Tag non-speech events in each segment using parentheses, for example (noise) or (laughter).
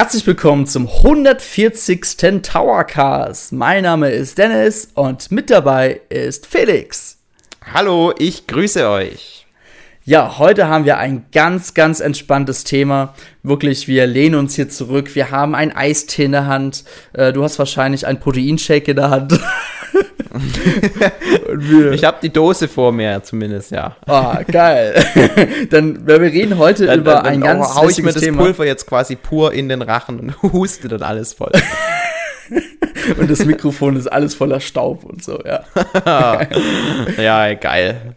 Herzlich willkommen zum 140. Towercast. Mein Name ist Dennis und mit dabei ist Felix. Hallo, ich grüße euch. Ja, heute haben wir ein ganz, ganz entspanntes Thema. Wirklich, wir lehnen uns hier zurück. Wir haben ein Eistee in der Hand. Äh, du hast wahrscheinlich ein Proteinshake in der Hand. (laughs) ich habe die Dose vor mir, zumindest, ja. Ah, geil. (laughs) dann, wir reden heute dann, über dann, dann ein ganz hau ich mir das Thema. Pulver jetzt quasi pur in den Rachen und (laughs) huste dann alles voll. Und das Mikrofon ist alles voller Staub und so, ja. (laughs) ja, geil.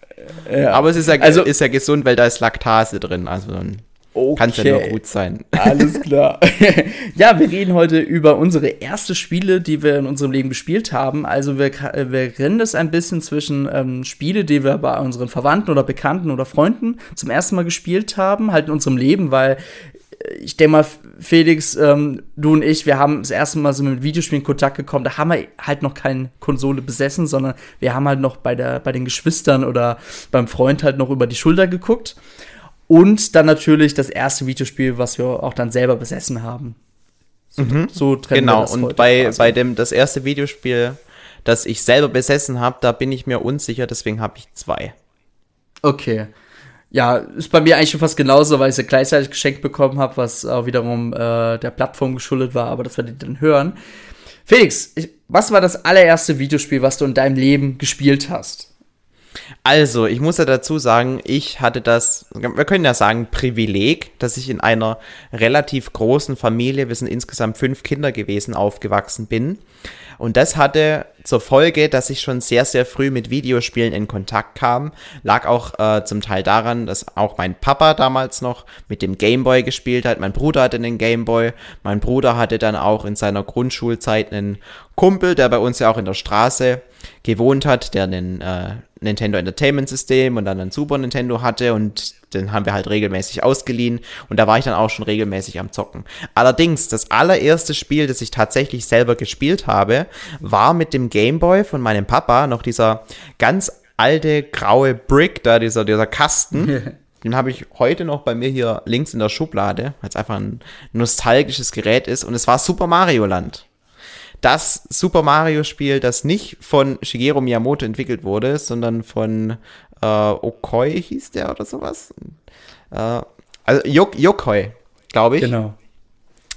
Ja. Aber es ist ja, also, ist ja gesund, weil da ist Laktase drin. Also dann okay. kann es ja nur gut sein. Alles (laughs) klar. (laughs) ja, wir reden heute über unsere erste Spiele, die wir in unserem Leben gespielt haben. Also wir, wir rennen das ein bisschen zwischen ähm, Spiele, die wir bei unseren Verwandten oder Bekannten oder Freunden zum ersten Mal gespielt haben, halt in unserem Leben, weil ich denke mal, Felix, ähm, du und ich, wir haben das erste Mal so mit Videospielen in Kontakt gekommen. Da haben wir halt noch keine Konsole besessen, sondern wir haben halt noch bei, der, bei den Geschwistern oder beim Freund halt noch über die Schulter geguckt. Und dann natürlich das erste Videospiel, was wir auch dann selber besessen haben. So, mhm. so trennen genau. wir das und bei, quasi. bei dem das erste Videospiel, das ich selber besessen habe, da bin ich mir unsicher, deswegen habe ich zwei. Okay ja, ist bei mir eigentlich schon fast genauso, weil ich sie gleichzeitig geschenkt bekommen habe, was auch wiederum äh, der Plattform geschuldet war, aber das werdet ihr dann hören. Felix, ich, was war das allererste Videospiel, was du in deinem Leben gespielt hast? Also, ich muss ja dazu sagen, ich hatte das, wir können ja sagen, Privileg, dass ich in einer relativ großen Familie, wir sind insgesamt fünf Kinder gewesen, aufgewachsen bin. Und das hatte zur Folge, dass ich schon sehr, sehr früh mit Videospielen in Kontakt kam. Lag auch äh, zum Teil daran, dass auch mein Papa damals noch mit dem Gameboy gespielt hat. Mein Bruder hatte einen Gameboy. Mein Bruder hatte dann auch in seiner Grundschulzeit einen Kumpel, der bei uns ja auch in der Straße gewohnt hat, der einen äh, Nintendo Entertainment System und dann ein Super Nintendo hatte und den haben wir halt regelmäßig ausgeliehen und da war ich dann auch schon regelmäßig am Zocken. Allerdings, das allererste Spiel, das ich tatsächlich selber gespielt habe, war mit dem Game Boy von meinem Papa, noch dieser ganz alte graue Brick da, dieser, dieser Kasten. (laughs) Den habe ich heute noch bei mir hier links in der Schublade, weil es einfach ein nostalgisches Gerät ist. Und es war Super Mario Land. Das Super Mario Spiel, das nicht von Shigeru Miyamoto entwickelt wurde, sondern von äh, Okoi hieß der oder sowas. Äh, also Yok Yokoi, glaube ich. Genau.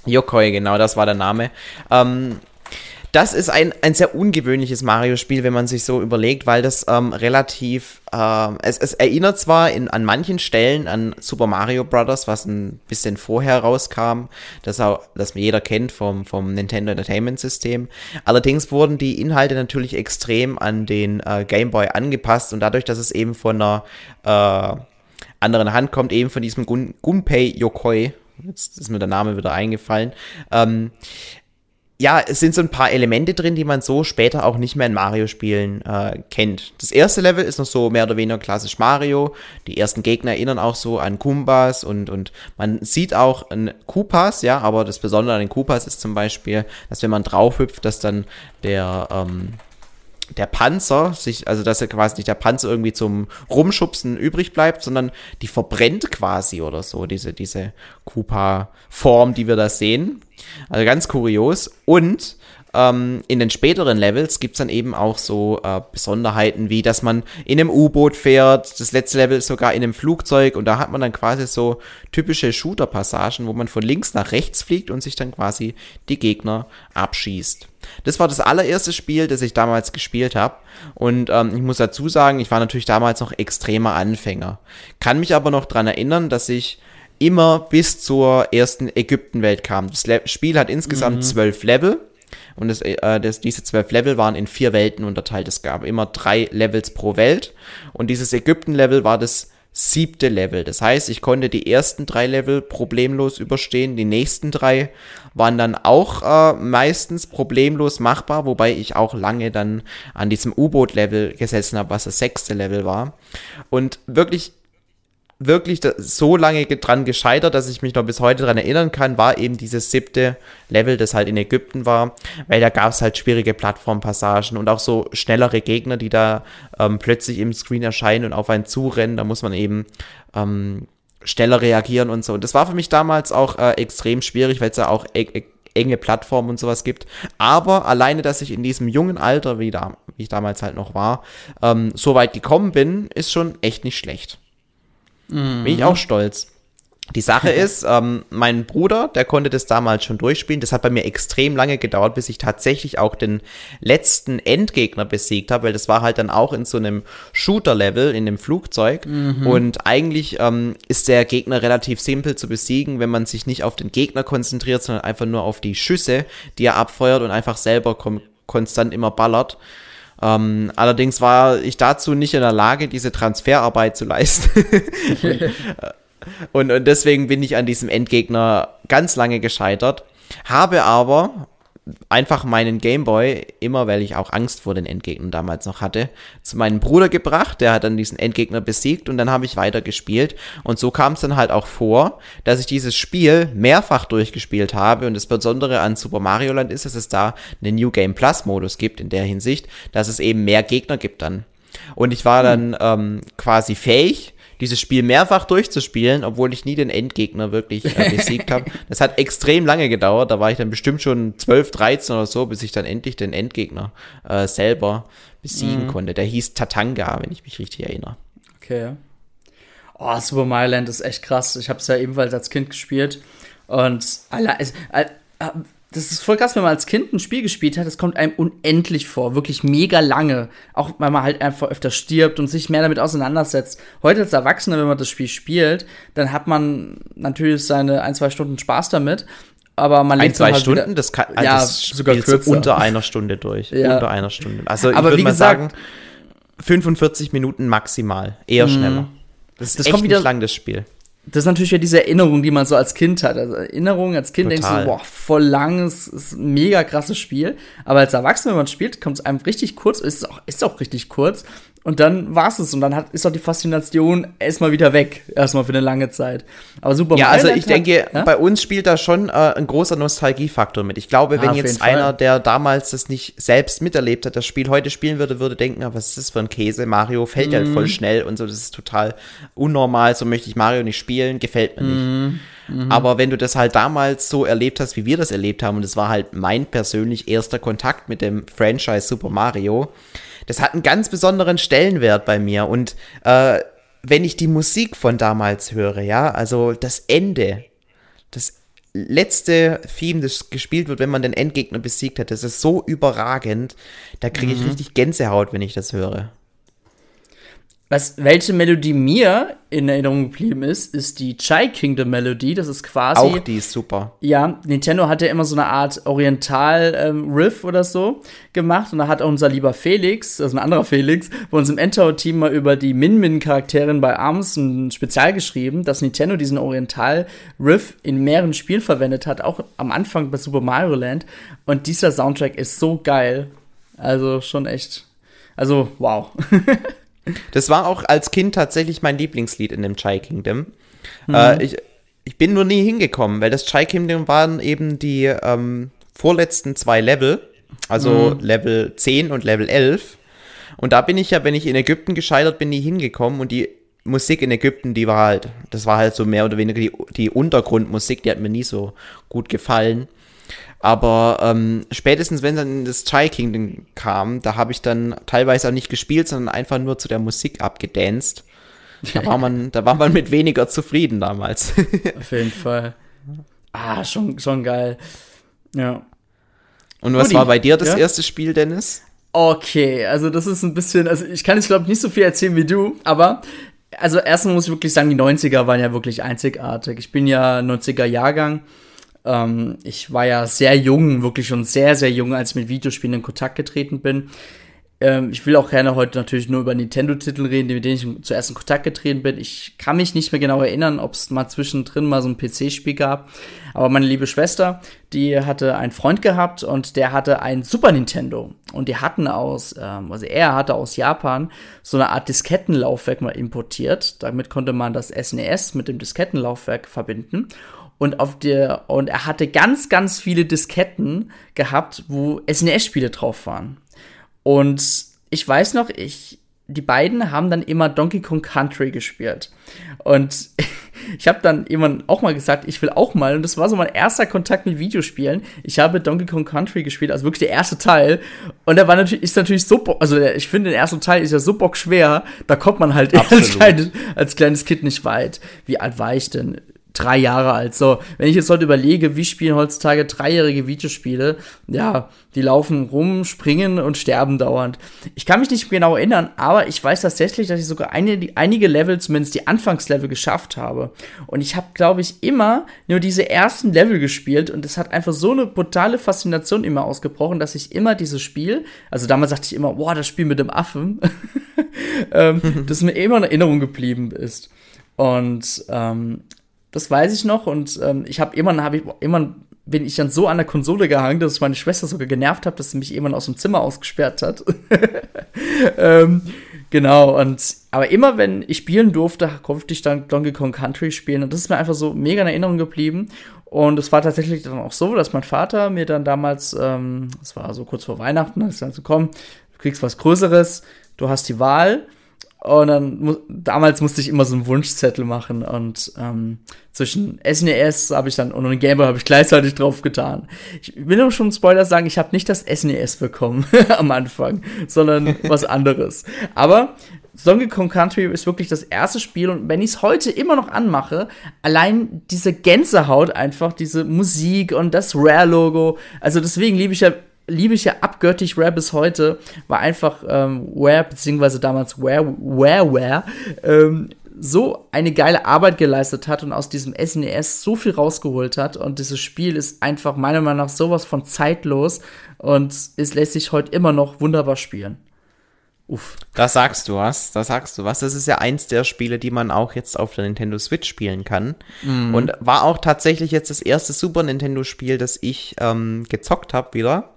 Yokoi, genau, das war der Name. Ähm, das ist ein, ein sehr ungewöhnliches Mario-Spiel, wenn man sich so überlegt, weil das ähm, relativ, äh, es, es erinnert zwar in, an manchen Stellen an Super Mario Bros., was ein bisschen vorher rauskam, das auch, das jeder kennt vom, vom Nintendo Entertainment System. Allerdings wurden die Inhalte natürlich extrem an den äh, Game Boy angepasst und dadurch, dass es eben von einer äh, anderen Hand kommt, eben von diesem Gun Gunpei Yokoi, jetzt ist mir der Name wieder eingefallen, ähm, ja, es sind so ein paar Elemente drin, die man so später auch nicht mehr in Mario-Spielen äh, kennt. Das erste Level ist noch so mehr oder weniger klassisch Mario. Die ersten Gegner erinnern auch so an Kumbas und, und man sieht auch ein Koopas, ja, aber das Besondere an den Koopas ist zum Beispiel, dass wenn man drauf hüpft, dass dann der, ähm, der Panzer sich, also dass er quasi nicht der Panzer irgendwie zum Rumschubsen übrig bleibt, sondern die verbrennt quasi oder so, diese, diese Koopa-Form, die wir da sehen. Also ganz kurios. Und ähm, in den späteren Levels gibt es dann eben auch so äh, Besonderheiten, wie dass man in einem U-Boot fährt, das letzte Level ist sogar in einem Flugzeug und da hat man dann quasi so typische Shooter-Passagen, wo man von links nach rechts fliegt und sich dann quasi die Gegner abschießt. Das war das allererste Spiel, das ich damals gespielt habe. Und ähm, ich muss dazu sagen, ich war natürlich damals noch extremer Anfänger. Kann mich aber noch daran erinnern, dass ich immer bis zur ersten Ägyptenwelt kam. Das Le Spiel hat insgesamt mhm. zwölf Level. Und das, äh, das, diese zwölf Level waren in vier Welten unterteilt. Es gab immer drei Levels pro Welt. Und dieses Ägypten-Level war das siebte Level. Das heißt, ich konnte die ersten drei Level problemlos überstehen. Die nächsten drei waren dann auch äh, meistens problemlos machbar, wobei ich auch lange dann an diesem U-Boot-Level gesessen habe, was das sechste Level war. Und wirklich wirklich so lange dran gescheitert, dass ich mich noch bis heute dran erinnern kann, war eben dieses siebte Level, das halt in Ägypten war, weil da gab es halt schwierige Plattformpassagen und auch so schnellere Gegner, die da ähm, plötzlich im Screen erscheinen und auf einen zurennen. Da muss man eben ähm, schneller reagieren und so. Und das war für mich damals auch äh, extrem schwierig, weil es ja auch e e enge Plattformen und sowas gibt. Aber alleine, dass ich in diesem jungen Alter, wie, da, wie ich damals halt noch war, ähm, so weit gekommen bin, ist schon echt nicht schlecht. Mhm. Bin ich auch stolz. Die Sache (laughs) ist, ähm, mein Bruder, der konnte das damals schon durchspielen. Das hat bei mir extrem lange gedauert, bis ich tatsächlich auch den letzten Endgegner besiegt habe, weil das war halt dann auch in so einem Shooter-Level in dem Flugzeug. Mhm. Und eigentlich ähm, ist der Gegner relativ simpel zu besiegen, wenn man sich nicht auf den Gegner konzentriert, sondern einfach nur auf die Schüsse, die er abfeuert und einfach selber konstant immer ballert. Ähm, allerdings war ich dazu nicht in der Lage, diese Transferarbeit zu leisten. (laughs) Und, und deswegen bin ich an diesem Endgegner ganz lange gescheitert. Habe aber einfach meinen Gameboy, immer weil ich auch Angst vor den Endgegnern damals noch hatte, zu meinem Bruder gebracht. Der hat dann diesen Endgegner besiegt und dann habe ich weitergespielt. Und so kam es dann halt auch vor, dass ich dieses Spiel mehrfach durchgespielt habe. Und das Besondere an Super Mario Land ist, dass es da einen New Game Plus Modus gibt in der Hinsicht, dass es eben mehr Gegner gibt dann. Und ich war dann ähm, quasi fähig, dieses Spiel mehrfach durchzuspielen, obwohl ich nie den Endgegner wirklich äh, (laughs) besiegt habe. Das hat extrem lange gedauert. Da war ich dann bestimmt schon 12, 13 oder so, bis ich dann endlich den Endgegner äh, selber besiegen mhm. konnte. Der hieß Tatanga, wenn ich mich richtig erinnere. Okay. Oh, Super Mario Land ist echt krass. Ich habe es ja ebenfalls als Kind gespielt. Und äh, das ist voll krass, wenn man als Kind ein Spiel gespielt hat, das kommt einem unendlich vor, wirklich mega lange. Auch weil man halt einfach öfter stirbt und sich mehr damit auseinandersetzt. Heute als Erwachsener, wenn man das Spiel spielt, dann hat man natürlich seine ein, zwei Stunden Spaß damit. Aber man ein, zwei halt Stunden, wieder, das kann ja, das sogar kürzer. unter einer Stunde durch. Ja. Unter einer Stunde. Also ich würde mal sagen, 45 Minuten maximal. Eher mhm. schneller. Das ist das echt kommt wieder, nicht lang, das Spiel das ist natürlich ja diese Erinnerung, die man so als Kind hat. Also Erinnerung als Kind Total. denkst du, boah, voll lang, es ist ein mega krasses Spiel. Aber als Erwachsener, wenn man spielt, kommt es einem richtig kurz, ist auch, ist auch richtig kurz. Und dann war es und dann hat, ist auch die Faszination erstmal wieder weg, erstmal für eine lange Zeit. Aber super. Ja, also ich denke, ja? bei uns spielt da schon äh, ein großer Nostalgiefaktor mit. Ich glaube, wenn ah, jetzt einer, der damals das nicht selbst miterlebt hat, das Spiel heute spielen würde, würde denken, ah, was ist das für ein Käse? Mario fällt ja halt voll mhm. schnell und so, das ist total unnormal, so möchte ich Mario nicht spielen, gefällt mir nicht. Mhm. Mhm. Aber wenn du das halt damals so erlebt hast, wie wir das erlebt haben, und das war halt mein persönlich erster Kontakt mit dem Franchise Super Mario, das hat einen ganz besonderen Stellenwert bei mir. Und äh, wenn ich die Musik von damals höre, ja, also das Ende, das letzte Theme, das gespielt wird, wenn man den Endgegner besiegt hat, das ist so überragend, da kriege ich mhm. richtig Gänsehaut, wenn ich das höre. Was, welche Melodie mir in Erinnerung geblieben ist, ist die Chai Kingdom Melodie. Das ist quasi. Auch die ist super. Ja, Nintendo hat ja immer so eine Art Oriental-Riff ähm, oder so gemacht. Und da hat unser lieber Felix, also ein anderer Felix, bei uns im Endtower-Team mal über die Min-Min-Charakterin bei ARMS ein Spezial geschrieben, dass Nintendo diesen Oriental-Riff in mehreren Spielen verwendet hat, auch am Anfang bei Super Mario Land. Und dieser Soundtrack ist so geil. Also schon echt. Also, wow. (laughs) Das war auch als Kind tatsächlich mein Lieblingslied in dem Chai Kingdom. Mhm. Äh, ich, ich bin nur nie hingekommen, weil das Chai Kingdom waren eben die ähm, vorletzten zwei Level, also mhm. Level 10 und Level 11. Und da bin ich ja, wenn ich in Ägypten gescheitert bin, nie hingekommen und die Musik in Ägypten, die war halt, das war halt so mehr oder weniger die, die Untergrundmusik, die hat mir nie so gut gefallen. Aber ähm, spätestens, wenn dann das Chai Kingdom kam, da habe ich dann teilweise auch nicht gespielt, sondern einfach nur zu der Musik abgedanced. Da war man, da war man mit weniger zufrieden damals. (laughs) Auf jeden Fall. Ah, schon, schon geil. Ja. Und was Udi, war bei dir das ja? erste Spiel, Dennis? Okay, also das ist ein bisschen, also ich kann jetzt glaube ich nicht so viel erzählen wie du, aber also erstmal muss ich wirklich sagen, die 90er waren ja wirklich einzigartig. Ich bin ja 90er Jahrgang ähm, ich war ja sehr jung, wirklich schon sehr, sehr jung, als ich mit Videospielen in Kontakt getreten bin. Ähm, ich will auch gerne heute natürlich nur über Nintendo-Titel reden, mit denen ich zuerst in Kontakt getreten bin. Ich kann mich nicht mehr genau erinnern, ob es mal zwischendrin mal so ein PC-Spiel gab. Aber meine liebe Schwester, die hatte einen Freund gehabt und der hatte ein Super Nintendo. Und die hatten aus, ähm, also er hatte aus Japan so eine Art Diskettenlaufwerk mal importiert. Damit konnte man das SNES e mit dem Diskettenlaufwerk verbinden und auf der und er hatte ganz ganz viele Disketten gehabt, wo SNES-Spiele drauf waren. Und ich weiß noch, ich die beiden haben dann immer Donkey Kong Country gespielt. Und (laughs) ich habe dann jemand auch mal gesagt, ich will auch mal. Und das war so mein erster Kontakt mit Videospielen. Ich habe Donkey Kong Country gespielt, also wirklich der erste Teil. Und der war natürlich, ist natürlich so, also ich finde, der erste Teil ist ja so bockschwer, da kommt man halt (laughs) als kleines, als kleines Kind nicht weit. Wie alt war ich denn? Drei Jahre alt. So, wenn ich jetzt heute überlege, wie spielen heutzutage dreijährige Videospiele, ja, die laufen rum, springen und sterben dauernd. Ich kann mich nicht genau erinnern, aber ich weiß tatsächlich, dass ich sogar eine, einige Level, zumindest die Anfangslevel, geschafft habe. Und ich habe, glaube ich, immer nur diese ersten Level gespielt und es hat einfach so eine brutale Faszination immer ausgebrochen, dass ich immer dieses Spiel, also damals sagte ich immer, boah, das Spiel mit dem Affen, (laughs) ähm, (laughs) das mir immer in Erinnerung geblieben ist. Und ähm, das weiß ich noch. Und ähm, ich habe immer, habe ich immer bin ich dann so an der Konsole gehangen, dass meine Schwester sogar genervt hat, dass sie mich irgendwann aus dem Zimmer ausgesperrt hat. (laughs) ähm, genau, und aber immer wenn ich spielen durfte, konnte ich dann Donkey Kong Country spielen. Und das ist mir einfach so mega in Erinnerung geblieben. Und es war tatsächlich dann auch so, dass mein Vater mir dann damals, ähm, das war so kurz vor Weihnachten, dann so, komm, du kriegst was Größeres, du hast die Wahl und dann, damals musste ich immer so einen Wunschzettel machen und ähm, zwischen SNES habe ich dann und einem Gameboy habe ich gleichzeitig drauf getan. Ich will nur schon Spoiler sagen, ich habe nicht das SNES bekommen (laughs) am Anfang, sondern (laughs) was anderes. Aber Donkey Kong Country ist wirklich das erste Spiel und wenn ich es heute immer noch anmache, allein diese Gänsehaut einfach, diese Musik und das Rare-Logo, also deswegen liebe ich ja liebe ich ja abgöttisch Rare bis heute, war einfach ähm, Rare, beziehungsweise damals Rare, Rareware, ähm, so eine geile Arbeit geleistet hat und aus diesem SNES e so viel rausgeholt hat. Und dieses Spiel ist einfach meiner Meinung nach sowas von zeitlos und es lässt sich heute immer noch wunderbar spielen. Uff. Da sagst du was, da sagst du was. Das ist ja eins der Spiele, die man auch jetzt auf der Nintendo Switch spielen kann. Mhm. Und war auch tatsächlich jetzt das erste Super Nintendo-Spiel, das ich ähm, gezockt habe wieder.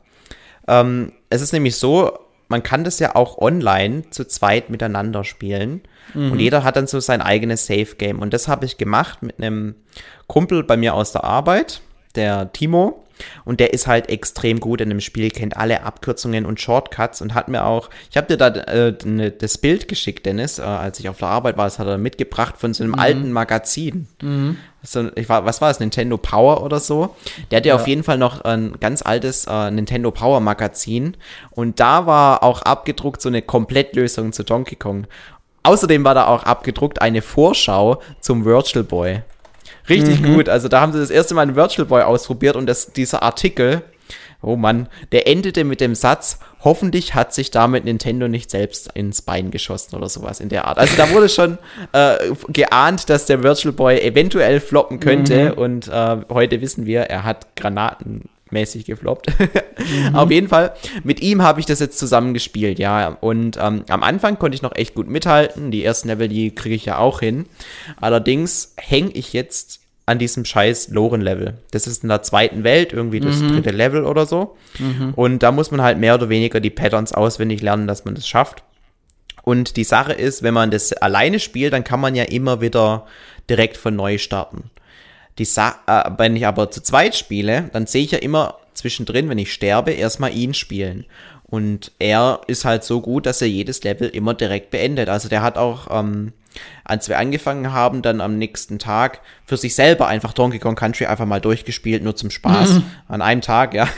Ähm, es ist nämlich so, man kann das ja auch online zu zweit miteinander spielen. Mhm. Und jeder hat dann so sein eigenes Safe Game. Und das habe ich gemacht mit einem Kumpel bei mir aus der Arbeit, der Timo. Und der ist halt extrem gut in dem Spiel, kennt alle Abkürzungen und Shortcuts und hat mir auch, ich habe dir da äh, ne, das Bild geschickt, Dennis, äh, als ich auf der Arbeit war, das hat er mitgebracht von so einem mhm. alten Magazin. Mhm. So, ich war, was war das, Nintendo Power oder so? Der hat ja, auf jeden Fall noch ein ganz altes äh, Nintendo Power Magazin und da war auch abgedruckt so eine Komplettlösung zu Donkey Kong. Außerdem war da auch abgedruckt eine Vorschau zum Virtual Boy. Richtig mhm. gut. Also da haben sie das erste Mal einen Virtual Boy ausprobiert und das, dieser Artikel, oh Mann, der endete mit dem Satz, hoffentlich hat sich damit Nintendo nicht selbst ins Bein geschossen oder sowas in der Art. Also da wurde schon äh, geahnt, dass der Virtual Boy eventuell floppen könnte mhm. und äh, heute wissen wir, er hat Granaten mäßig gefloppt. mhm. Auf jeden Fall, mit ihm habe ich das jetzt zusammengespielt, ja. Und ähm, am Anfang konnte ich noch echt gut mithalten. Die ersten Level, die kriege ich ja auch hin. Allerdings hänge ich jetzt an diesem scheiß Loren-Level. Das ist in der zweiten Welt, irgendwie das mhm. dritte Level oder so. Mhm. Und da muss man halt mehr oder weniger die Patterns auswendig lernen, dass man das schafft. Und die Sache ist, wenn man das alleine spielt, dann kann man ja immer wieder direkt von neu starten. Die Sa äh, wenn ich aber zu zweit spiele, dann sehe ich ja immer zwischendrin, wenn ich sterbe, erstmal ihn spielen. Und er ist halt so gut, dass er jedes Level immer direkt beendet. Also der hat auch ähm, als wir angefangen haben, dann am nächsten Tag für sich selber einfach Donkey Kong Country einfach mal durchgespielt, nur zum Spaß. Mhm. An einem Tag, ja.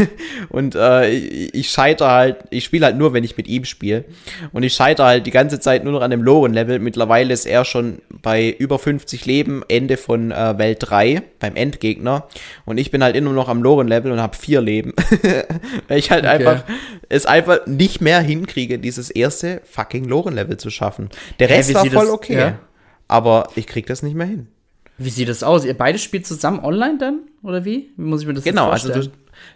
Und äh, ich scheitere halt, ich spiele halt nur, wenn ich mit ihm spiele. Und ich scheitere halt die ganze Zeit nur noch an dem Loren-Level. Mittlerweile ist er schon bei über 50 Leben, Ende von äh, Welt 3, beim Endgegner. Und ich bin halt immer noch am Loren-Level und habe vier Leben. (laughs) Weil ich halt okay. einfach es einfach nicht mehr hinkriege, dieses erste fucking Loren-Level zu schaffen. Der Rest hey, war voll das, okay. Ja? Aber ich krieg das nicht mehr hin. Wie sieht das aus? Ihr beide spielt zusammen online dann? Oder wie? Wie muss ich mir das Genau, also du,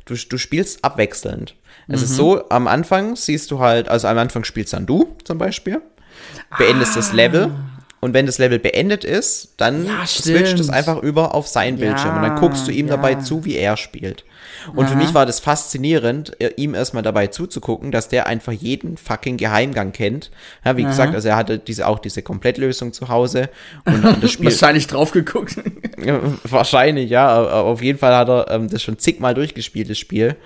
du, du spielst abwechselnd. Es ist mhm. so, am Anfang siehst du halt, also am Anfang spielst dann du zum Beispiel, beendest ah. das Level und wenn das Level beendet ist, dann ja, switcht es einfach über auf sein Bildschirm ja, und dann guckst du ihm ja. dabei zu, wie er spielt. Und Aha. für mich war das faszinierend, äh, ihm erstmal dabei zuzugucken, dass der einfach jeden fucking Geheimgang kennt. Ja, wie Aha. gesagt, also er hatte diese, auch diese Komplettlösung zu Hause. Und das (laughs) Spiel, wahrscheinlich drauf geguckt. wahrscheinlich, ja. Auf jeden Fall hat er ähm, das schon zigmal durchgespielt, das Spiel.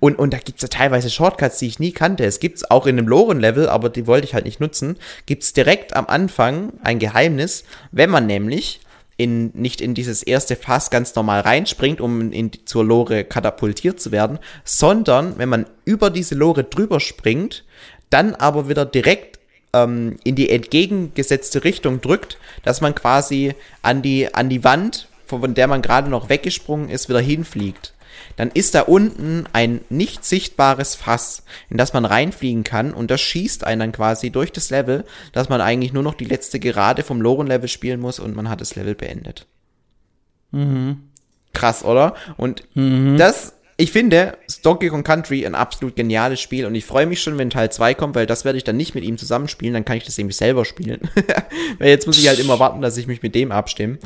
Und, und da gibt's ja teilweise Shortcuts, die ich nie kannte. Es gibt's auch in einem Loren-Level, aber die wollte ich halt nicht nutzen. Gibt's direkt am Anfang ein Geheimnis, wenn man nämlich in, nicht in dieses erste Fass ganz normal reinspringt, um in, zur Lore katapultiert zu werden, sondern wenn man über diese Lore drüber springt, dann aber wieder direkt ähm, in die entgegengesetzte Richtung drückt, dass man quasi an die, an die Wand, von der man gerade noch weggesprungen ist, wieder hinfliegt. Dann ist da unten ein nicht sichtbares Fass, in das man reinfliegen kann und das schießt einen dann quasi durch das Level, dass man eigentlich nur noch die letzte Gerade vom Loren-Level spielen muss und man hat das Level beendet. Mhm. Krass, oder? Und mhm. das ich finde Donkey Kong Country ein absolut geniales Spiel und ich freue mich schon, wenn Teil 2 kommt, weil das werde ich dann nicht mit ihm zusammenspielen, dann kann ich das nämlich selber spielen. (laughs) weil jetzt muss ich halt immer warten, dass ich mich mit dem abstimme.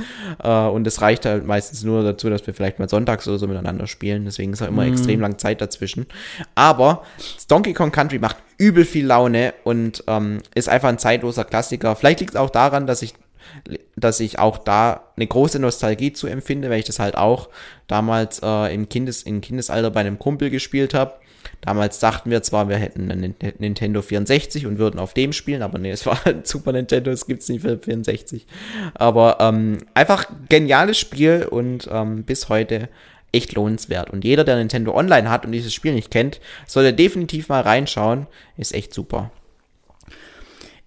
Uh, und es reicht halt meistens nur dazu, dass wir vielleicht mal sonntags oder so miteinander spielen. Deswegen ist auch immer mm. extrem lang Zeit dazwischen. Aber Donkey Kong Country macht übel viel Laune und ähm, ist einfach ein zeitloser Klassiker. Vielleicht liegt es auch daran, dass ich dass ich auch da eine große Nostalgie zu empfinde, weil ich das halt auch damals äh, im, Kindes, im Kindesalter bei einem Kumpel gespielt habe. Damals dachten wir zwar, wir hätten einen Nintendo 64 und würden auf dem spielen, aber nee, es war ein Super Nintendo, es gibt es nicht für 64. Aber ähm, einfach geniales Spiel und ähm, bis heute echt lohnenswert. Und jeder, der Nintendo Online hat und dieses Spiel nicht kennt, sollte definitiv mal reinschauen. Ist echt super.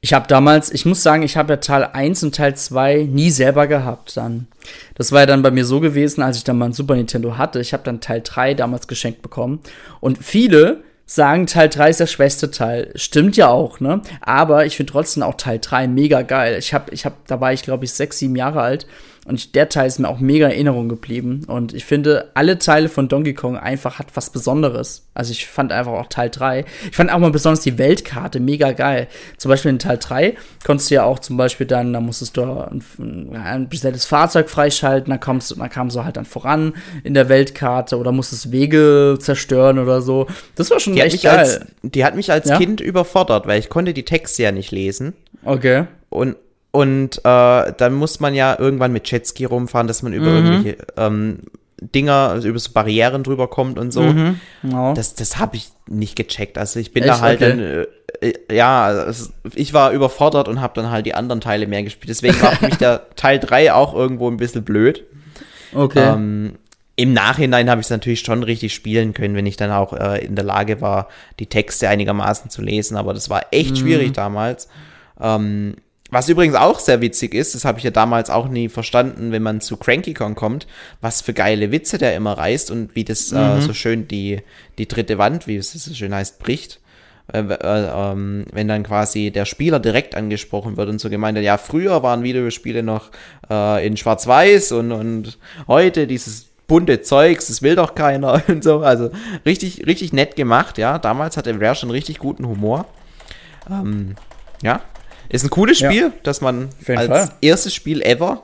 Ich habe damals, ich muss sagen, ich habe ja Teil 1 und Teil 2 nie selber gehabt dann. Das war ja dann bei mir so gewesen, als ich dann mal ein Super Nintendo hatte. Ich habe dann Teil 3 damals geschenkt bekommen. Und viele sagen, Teil 3 ist der schwächste Teil. Stimmt ja auch, ne? Aber ich finde trotzdem auch Teil 3 mega geil. Ich habe, ich hab, da war ich, glaube ich, sechs, sieben Jahre alt und der Teil ist mir auch mega in Erinnerung geblieben. Und ich finde, alle Teile von Donkey Kong einfach hat was Besonderes. Also ich fand einfach auch Teil 3. Ich fand auch mal besonders die Weltkarte mega geil. Zum Beispiel in Teil 3 konntest du ja auch zum Beispiel dann, da musstest du ein, ein bestelltes Fahrzeug freischalten, da kommst da kamst du halt dann voran in der Weltkarte oder musstest Wege zerstören oder so. Das war schon die echt geil. Als, die hat mich als ja? Kind überfordert, weil ich konnte die Texte ja nicht lesen. Okay. Und und äh, dann muss man ja irgendwann mit Jetski rumfahren, dass man über mhm. irgendwelche ähm, Dinger, also über so Barrieren drüber kommt und so. Mhm. Oh. Das, das habe ich nicht gecheckt. Also ich bin Echt? da halt okay. dann, äh, äh, ja, also ich war überfordert und habe dann halt die anderen Teile mehr gespielt. Deswegen war für mich der (laughs) Teil 3 auch irgendwo ein bisschen blöd. Okay. Ähm, Im Nachhinein habe ich es natürlich schon richtig spielen können, wenn ich dann auch äh, in der Lage war, die Texte einigermaßen zu lesen. Aber das war echt mhm. schwierig damals. Ähm, was übrigens auch sehr witzig ist, das habe ich ja damals auch nie verstanden, wenn man zu Cranky Kong kommt, was für geile Witze der immer reißt und wie das äh, mhm. äh, so schön die, die dritte Wand, wie es so schön heißt, bricht. Äh, äh, ähm, wenn dann quasi der Spieler direkt angesprochen wird und so gemeint, ja, früher waren Videospiele noch äh, in Schwarz-Weiß und, und heute dieses bunte Zeugs, das will doch keiner (laughs) und so. Also richtig, richtig nett gemacht, ja. Damals hatte Rare schon richtig guten Humor. Ähm, ja, ist ein cooles Spiel, ja. das man als Fall. erstes Spiel ever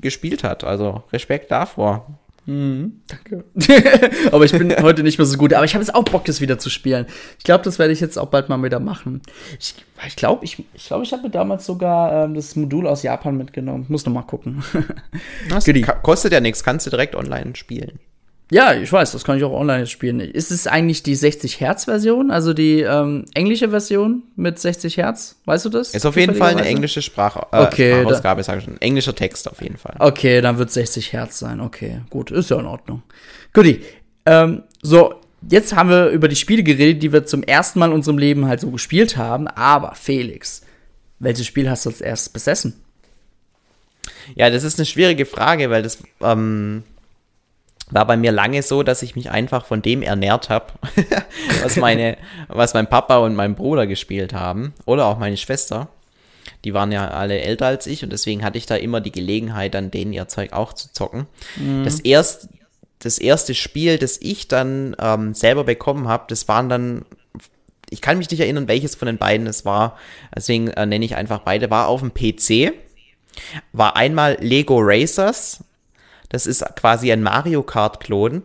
gespielt hat. Also Respekt davor. Mhm, danke. (laughs) aber ich bin (laughs) heute nicht mehr so gut. Aber ich habe jetzt auch Bock, das wieder zu spielen. Ich glaube, das werde ich jetzt auch bald mal wieder machen. Ich glaube, ich glaube, ich, ich, glaub, ich habe damals sogar ähm, das Modul aus Japan mitgenommen. Muss noch mal gucken. das (laughs) kostet ja nichts, kannst du direkt online spielen. Ja, ich weiß, das kann ich auch online spielen. Ist es eigentlich die 60 Hertz Version, also die ähm, englische Version mit 60 Hertz? Weißt du das? Ist auf jeden Fall eine englische Sprache, äh, okay, Sprachausgabe, sage ich schon. Englischer Text auf jeden Fall. Okay, dann wird 60 Hertz sein. Okay, gut, ist ja in Ordnung. Guti, ähm, so, jetzt haben wir über die Spiele geredet, die wir zum ersten Mal in unserem Leben halt so gespielt haben. Aber Felix, welches Spiel hast du als erstes besessen? Ja, das ist eine schwierige Frage, weil das ähm, war bei mir lange so, dass ich mich einfach von dem ernährt habe, (laughs) was meine, was mein Papa und mein Bruder gespielt haben oder auch meine Schwester. Die waren ja alle älter als ich und deswegen hatte ich da immer die Gelegenheit, dann denen ihr Zeug auch zu zocken. Mhm. Das erste, das erste Spiel, das ich dann ähm, selber bekommen habe, das waren dann ich kann mich nicht erinnern, welches von den beiden es war. Deswegen äh, nenne ich einfach beide. War auf dem PC. War einmal Lego Racers das ist quasi ein Mario Kart-Klon.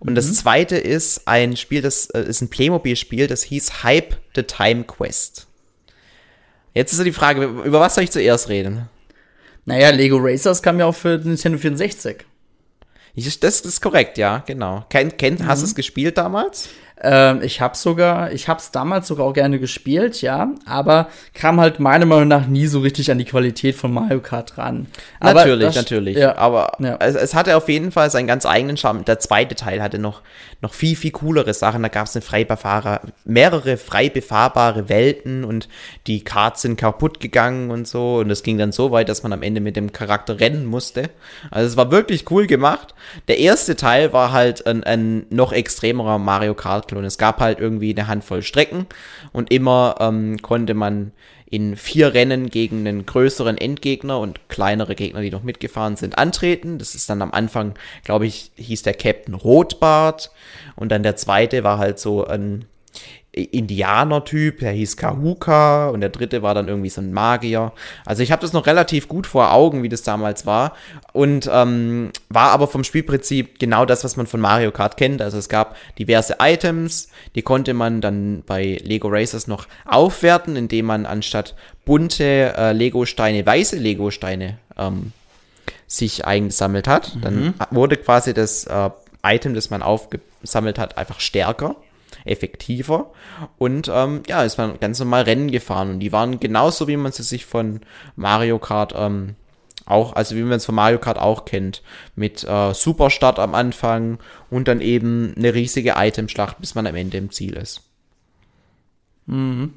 Und mhm. das zweite ist ein Spiel, das äh, ist ein Playmobil-Spiel, das hieß Hype the Time Quest. Jetzt ist so die Frage, über was soll ich zuerst reden? Naja, Lego Racers kam ja auch für Nintendo 64. Das ist korrekt, ja, genau. Kennt, kennt, mhm. Hast du es gespielt damals? Ähm, ich habe sogar, ich habe es damals sogar auch gerne gespielt, ja, aber kam halt meiner Meinung nach nie so richtig an die Qualität von Mario Kart ran. Aber natürlich, das, natürlich. Ja, aber ja. Es, es, hatte auf jeden Fall seinen ganz eigenen Charme. Der zweite Teil hatte noch, noch viel, viel coolere Sachen. Da gab es eine Freibefahrer, mehrere frei befahrbare Welten und die Karts sind kaputt gegangen und so. Und es ging dann so weit, dass man am Ende mit dem Charakter rennen musste. Also es war wirklich cool gemacht. Der erste Teil war halt ein, ein noch extremerer Mario Kart Klon. Es gab halt irgendwie eine Handvoll Strecken und immer ähm, konnte man in vier Rennen gegen einen größeren Endgegner und kleinere Gegner, die noch mitgefahren sind, antreten. Das ist dann am Anfang, glaube ich, hieß der Captain Rotbart. Und dann der zweite war halt so ein Indianer-Typ, der hieß Kahuka und der dritte war dann irgendwie so ein Magier. Also ich habe das noch relativ gut vor Augen, wie das damals war und ähm, war aber vom Spielprinzip genau das, was man von Mario Kart kennt. Also es gab diverse Items, die konnte man dann bei Lego Racers noch aufwerten, indem man anstatt bunte äh, Lego-Steine weiße Lego-Steine ähm, sich eingesammelt hat. Mhm. Dann wurde quasi das äh, Item, das man aufgesammelt hat, einfach stärker effektiver. Und ähm, ja, ist man ganz normal Rennen gefahren. Und die waren genauso, wie man sie sich von Mario Kart ähm, auch, also wie man es von Mario Kart auch kennt. Mit äh, Superstart am Anfang und dann eben eine riesige Itemschlacht, bis man am Ende im Ziel ist. Mhm.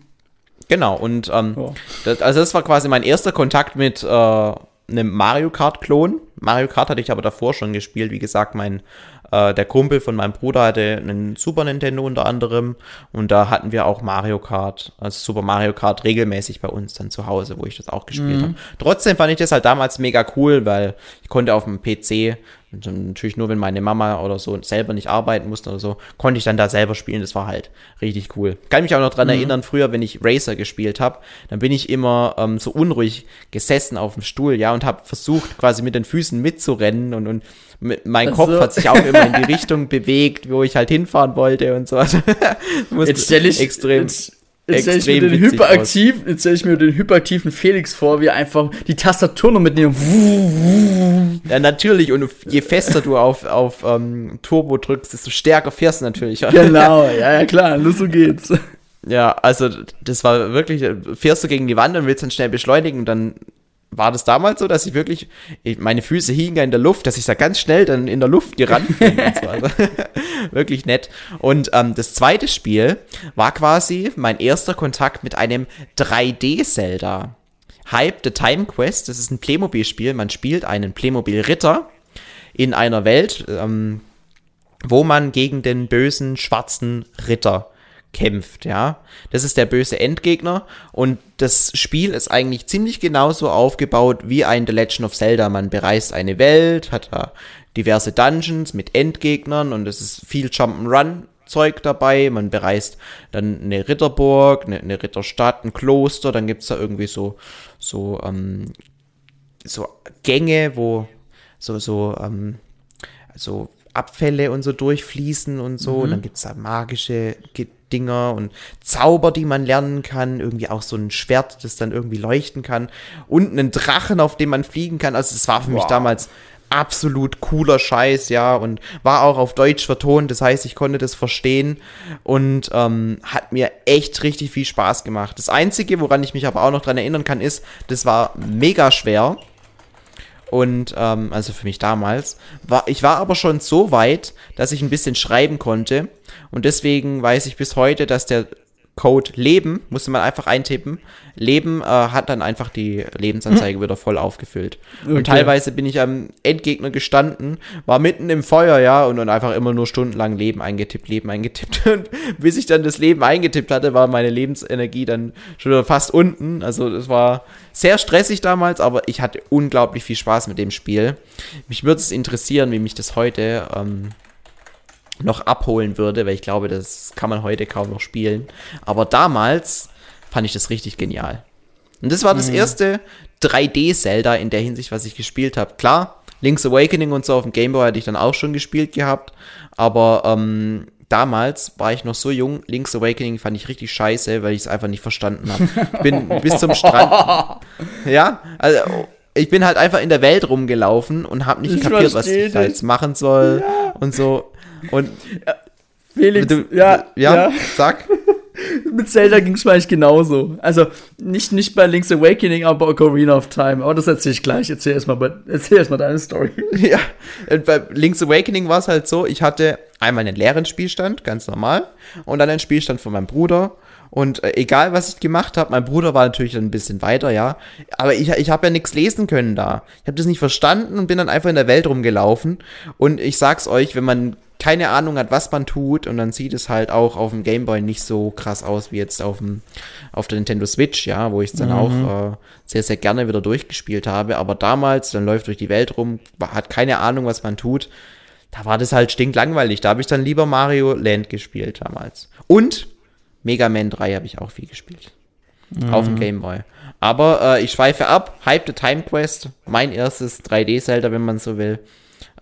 Genau, und ähm, oh. das, also das war quasi mein erster Kontakt mit äh, einem Mario Kart-Klon. Mario Kart hatte ich aber davor schon gespielt. Wie gesagt, mein äh, der Kumpel von meinem Bruder hatte einen Super Nintendo unter anderem und da hatten wir auch Mario Kart, also Super Mario Kart regelmäßig bei uns dann zu Hause, wo ich das auch gespielt mhm. habe. Trotzdem fand ich das halt damals mega cool, weil ich konnte auf dem PC natürlich nur, wenn meine Mama oder so selber nicht arbeiten musste oder so, konnte ich dann da selber spielen. Das war halt richtig cool. Kann mich auch noch dran mhm. erinnern, früher, wenn ich Racer gespielt habe, dann bin ich immer ähm, so unruhig gesessen auf dem Stuhl, ja, und habe versucht, quasi mit den Füßen mitzurennen und, und mein Kopf so. hat sich auch immer in die (laughs) Richtung bewegt, wo ich halt hinfahren wollte und so. (laughs) jetzt stelle ich extrem. Jetzt, Jetzt stelle ich, mir den hyperaktiv, jetzt stell ich mir den hyperaktiven Felix vor, wie er einfach die Tastatur noch mitnimmt. Ja, natürlich. Und je fester du auf, auf ähm, Turbo drückst, desto stärker fährst du natürlich. Genau, (laughs) ja, ja, klar. Nur so geht's. Ja, also das war wirklich, fährst du gegen die Wand und willst dann schnell beschleunigen und dann war das damals so, dass ich wirklich, meine Füße hingen in der Luft, dass ich da ganz schnell dann in der Luft gerannt bin. so. also, (laughs) wirklich nett. Und ähm, das zweite Spiel war quasi mein erster Kontakt mit einem 3D-Zelda. Hype the Time Quest, das ist ein Playmobil-Spiel. Man spielt einen Playmobil-Ritter in einer Welt, ähm, wo man gegen den bösen schwarzen Ritter kämpft, ja. Das ist der böse Endgegner und das Spiel ist eigentlich ziemlich genauso aufgebaut wie ein The Legend of Zelda. Man bereist eine Welt, hat da diverse Dungeons mit Endgegnern und es ist viel Jump'n'Run Zeug dabei. Man bereist dann eine Ritterburg, eine, eine Ritterstadt, ein Kloster, dann gibt es da irgendwie so, so, ähm, so Gänge, wo so, so, ähm, so Abfälle und so durchfließen und so. Mhm. Und dann gibt es da magische Dinger und Zauber, die man lernen kann. Irgendwie auch so ein Schwert, das dann irgendwie leuchten kann. Und einen Drachen, auf dem man fliegen kann. Also es war für wow. mich damals absolut cooler Scheiß, ja, und war auch auf Deutsch vertont, das heißt, ich konnte das verstehen und ähm, hat mir echt richtig viel Spaß gemacht. Das Einzige, woran ich mich aber auch noch dran erinnern kann, ist, das war mega schwer und ähm, also für mich damals. War, ich war aber schon so weit, dass ich ein bisschen schreiben konnte. Und deswegen weiß ich bis heute, dass der Code Leben, musste man einfach eintippen. Leben äh, hat dann einfach die Lebensanzeige wieder voll aufgefüllt. Okay. Und teilweise bin ich am Endgegner gestanden, war mitten im Feuer, ja, und dann einfach immer nur stundenlang Leben eingetippt, Leben eingetippt. (laughs) Und bis ich dann das Leben eingetippt hatte, war meine Lebensenergie dann schon fast unten. Also es war sehr stressig damals, aber ich hatte unglaublich viel Spaß mit dem Spiel. Mich würde es interessieren, wie mich das heute ähm, noch abholen würde, weil ich glaube, das kann man heute kaum noch spielen. Aber damals fand ich das richtig genial. Und das war das mhm. erste 3D-Zelda in der Hinsicht, was ich gespielt habe. Klar, Link's Awakening und so auf dem Game Boy hatte ich dann auch schon gespielt gehabt, aber ähm, damals war ich noch so jung, Link's Awakening fand ich richtig scheiße, weil ich es einfach nicht verstanden habe. Ich bin (laughs) bis zum Strand. ja, also ich bin halt einfach in der Welt rumgelaufen und habe nicht ich kapiert, was ich da jetzt machen soll ja. und so. Und Felix, Du- ja, ja, ja. sag. (laughs) Mit Zelda ging es mir eigentlich genauso. Also nicht, nicht bei Link's Awakening, aber bei Ocarina of Time. Aber das erzähl ich gleich. Erzähl erstmal erzähl erst mal deine Story. (laughs) Ja, und bei Link's Awakening war es halt so, ich hatte einmal einen leeren Spielstand, ganz normal, und dann einen Spielstand von meinem Bruder. Und äh, egal, was ich gemacht habe, mein Bruder war natürlich dann ein bisschen weiter, ja. Aber ich, ich habe ja nichts lesen können da. Ich habe das nicht verstanden und bin dann einfach in der Welt rumgelaufen. Und ich sag's euch, wenn man keine Ahnung hat, was man tut, und dann sieht es halt auch auf dem Gameboy nicht so krass aus wie jetzt auf, dem, auf der Nintendo Switch, ja, wo ich es dann auch äh, sehr, sehr gerne wieder durchgespielt habe. Aber damals, dann läuft durch die Welt rum, hat keine Ahnung, was man tut. Da war das halt stinklangweilig. Da habe ich dann lieber Mario Land gespielt damals. Und Mega Man 3 habe ich auch viel gespielt. Auf dem Gameboy. Aber äh, ich schweife ab. Hype the Time Quest, mein erstes 3D-Zelda, wenn man so will,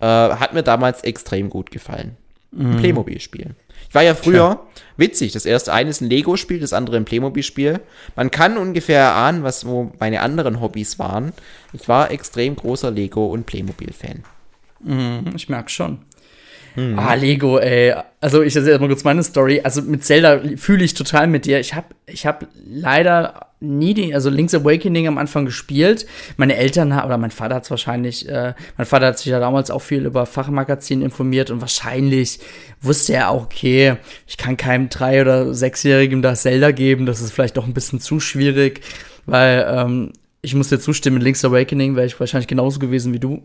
äh, hat mir damals extrem gut gefallen. Ein Playmobil-Spiel. Ich war ja früher, witzig, das erste eine ist ein Lego-Spiel, das andere ein Playmobil-Spiel. Man kann ungefähr erahnen, was wo meine anderen Hobbys waren. Ich war extrem großer Lego- und Playmobil-Fan. Ich merk schon. Ah, Lego, ey. Also ich erzähle mal kurz meine Story. Also mit Zelda fühle ich total mit dir. Ich habe ich hab leider nie den, also Link's Awakening am Anfang gespielt. Meine Eltern ha- oder mein Vater hat es wahrscheinlich, äh, mein Vater hat sich ja damals auch viel über Fachmagazine informiert und wahrscheinlich wusste er auch, okay, ich kann keinem drei- oder sechsjährigen das Zelda geben. Das ist vielleicht doch ein bisschen zu schwierig, weil ähm, ich muss dir zustimmen, mit Link's Awakening wäre ich wahrscheinlich genauso gewesen wie du.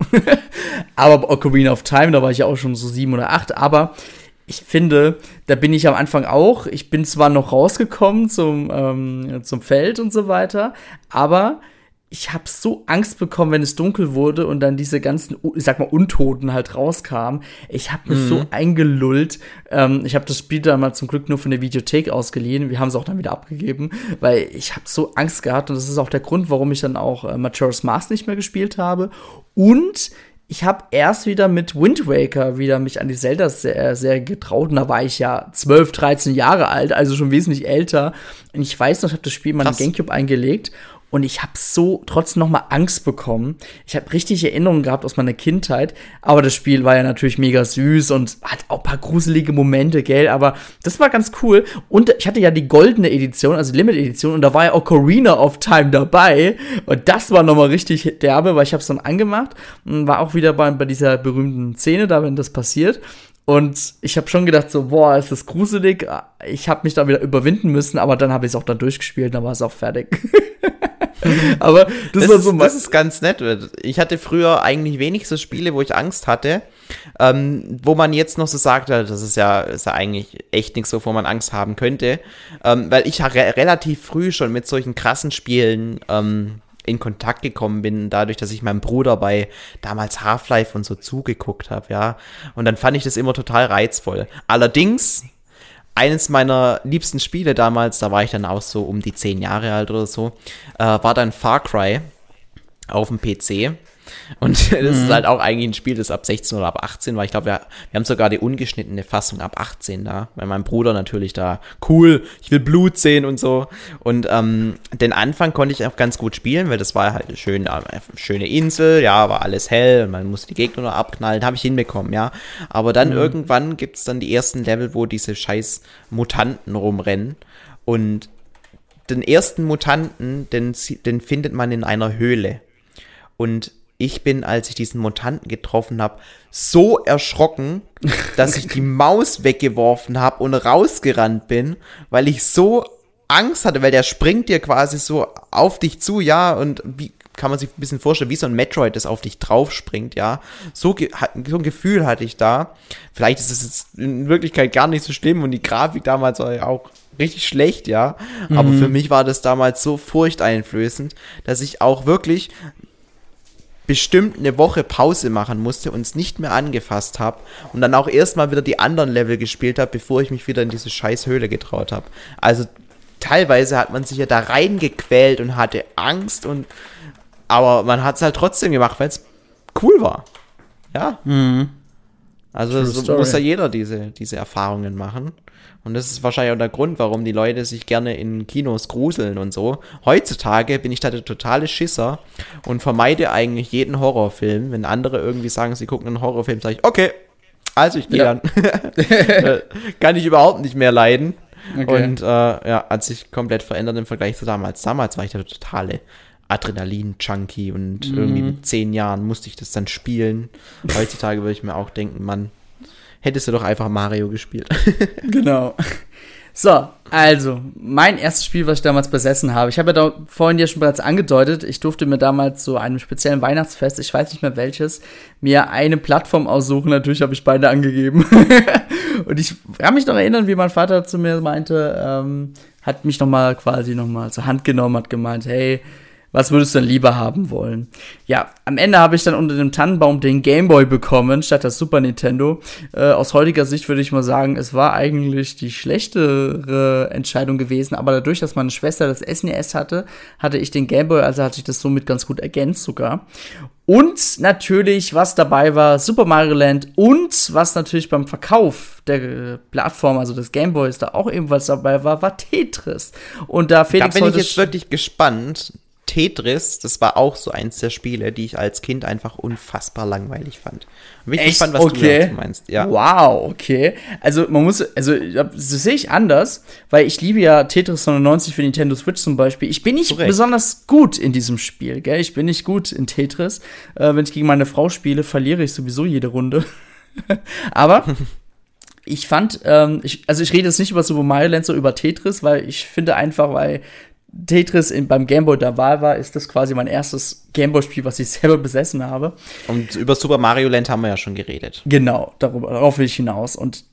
(laughs) aber Ocarina of Time, da war ich ja auch schon so sieben oder acht. Aber ich finde, da bin ich am Anfang auch. Ich bin zwar noch rausgekommen zum, ähm, zum Feld und so weiter, aber ich habe so Angst bekommen, wenn es dunkel wurde und dann diese ganzen, ich sag mal, Untoten halt rauskamen. Ich habe mich so eingelullt. Ähm, ich habe das Spiel dann mal zum Glück nur von der Videothek ausgeliehen. Wir haben es auch dann wieder abgegeben, weil ich habe so Angst gehabt und das ist auch der Grund, warum ich dann auch äh, Majora's Mask nicht mehr gespielt habe. Und ich habe erst wieder mit Wind Waker wieder mich an die Zelda-Serie getraut. Und da war ich ja 12, 13 Jahre alt, also schon wesentlich älter. Und ich weiß noch, ich habe das Spiel mal in. Gamecube eingelegt. Und ich habe so trotzdem noch mal Angst bekommen. Ich habe richtig Erinnerungen gehabt aus meiner Kindheit. Aber das Spiel war ja natürlich mega süß und hat auch ein paar gruselige Momente, gell? Aber das war ganz cool. Und ich hatte ja die goldene Edition, also die Limited Edition. Und da war ja Ocarina of Time dabei. Und das war noch mal richtig derbe, weil ich habe es dann angemacht. Und war auch wieder bei, bei dieser berühmten Szene da, wenn das passiert. Und ich habe schon gedacht, so, boah, ist das gruselig. Ich habe mich da wieder überwinden müssen, aber dann habe ich es auch dann durchgespielt, dann war es auch fertig. (laughs) (laughs) aber das, Das, war ist, so mein, das ist ganz nett. Ich hatte früher eigentlich wenig so Spiele, wo ich Angst hatte. Ähm, wo man jetzt noch so sagt, ja, das ist ja, ist ja eigentlich echt nichts, wovor man Angst haben könnte. Ähm, weil ich ja re relativ früh schon mit solchen krassen Spielen ähm, in Kontakt gekommen bin, dadurch, dass ich meinem Bruder bei damals Half-Life und so zugeguckt habe, ja. Und dann fand ich das immer total reizvoll. Allerdings, eines meiner liebsten Spiele damals, da war ich dann auch so um die zehn Jahre alt oder so, äh, war dann Far Cry auf dem PC. Und (laughs) das ist halt auch eigentlich ein Spiel, das ab 16 oder ab 18 war. Ich glaube, wir, wir haben sogar die ungeschnittene Fassung ab 18 da, weil mein Bruder natürlich da, cool, ich will Blut sehen und so. Und ähm, den Anfang konnte ich auch ganz gut spielen, weil das war halt eine schöne, äh, schöne Insel, ja, war alles hell und man musste die Gegner nur abknallen, habe ich hinbekommen, ja. Aber dann irgendwann gibt's dann die ersten Level, wo diese scheiß Mutanten rumrennen und den ersten Mutanten, den, den findet man in einer Höhle. Und ich bin, als ich diesen Mutanten getroffen habe, so erschrocken, (laughs) dass ich die Maus weggeworfen habe und rausgerannt bin, weil ich so Angst hatte, weil der springt dir quasi so auf dich zu, ja, und wie kann man sich ein bisschen vorstellen, wie so ein Metroid, das auf dich drauf springt, ja. So, so ein Gefühl hatte ich da. Vielleicht ist es jetzt in Wirklichkeit gar nicht so schlimm und die Grafik damals war ja auch richtig schlecht, ja. Aber für mich war das damals so furchteinflößend, dass ich auch wirklich bestimmt eine Woche Pause machen musste und es nicht mehr angefasst habe und dann auch erstmal wieder die anderen Level gespielt habe, bevor ich mich wieder in diese scheiß Höhle getraut habe. Also teilweise hat man sich ja da reingequält und hatte Angst und aber man hat es halt trotzdem gemacht, weil es cool war. Ja. Also so muss ja jeder diese, diese Erfahrungen machen. Und das ist wahrscheinlich auch der Grund, warum die Leute sich gerne in Kinos gruseln und so. Heutzutage bin ich da der totale Schisser und vermeide eigentlich jeden Horrorfilm. Wenn andere irgendwie sagen, sie gucken einen Horrorfilm, sage ich, okay, Also ich gehe ja. dann. (laughs) Kann ich überhaupt nicht mehr leiden. Okay. Und äh, ja, hat sich komplett verändert im Vergleich zu damals. Damals war ich der totale Adrenalin-Junkie und mhm. irgendwie mit zehn Jahren musste ich das dann spielen. Heutzutage würde ich mir auch denken, Mann, hättest du doch einfach Mario gespielt. (laughs) genau. So, also, mein erstes Spiel, was ich damals besessen habe. Ich habe ja da vorhin ja schon bereits angedeutet, ich durfte mir damals zu einem speziellen Weihnachtsfest, ich weiß nicht mehr welches, mir eine Plattform aussuchen. Natürlich habe ich beide angegeben. (laughs) Und ich kann mich noch erinnern, wie mein Vater zu mir meinte, ähm, hat mich noch mal quasi noch mal zur Hand genommen, hat gemeint, hey, was würdest du denn lieber haben wollen? Ja, am Ende habe ich dann unter dem Tannenbaum den Gameboy bekommen, statt das Super Nintendo. Äh, aus heutiger Sicht würde ich mal sagen, es war eigentlich die schlechtere Entscheidung gewesen, aber dadurch, dass meine Schwester das SNES e hatte, hatte ich den Gameboy, also hat sich das somit ganz gut ergänzt sogar. Und natürlich, was dabei war, Super Mario Land und was natürlich beim Verkauf der Plattform, also des Gameboys, da auch ebenfalls dabei war, war Tetris. Und da Felix Da bin ich jetzt wirklich gespannt, Tetris, das war auch so eins der Spiele, die ich als Kind einfach unfassbar langweilig fand. Und ich Echt? was okay. du dazu meinst. Ja. Wow, okay. Also man muss, also das sehe ich anders, weil ich liebe ja Tetris 99 für Nintendo Switch zum Beispiel. Ich bin nicht Korrekt. besonders gut in diesem Spiel, gell? Ich bin nicht gut in Tetris. Äh, wenn ich gegen meine Frau spiele, verliere ich sowieso jede Runde. (laughs) Aber ich fand, ähm, ich, also ich rede jetzt nicht über Super Mario Land, so über Tetris, weil ich finde einfach, weil Tetris in, beim Gameboy der Wahl war, ist das quasi mein erstes Gameboy-Spiel, was ich (laughs) selber besessen habe. Und über Super Mario Land haben wir ja schon geredet. Genau, darüber, darauf will ich hinaus. Und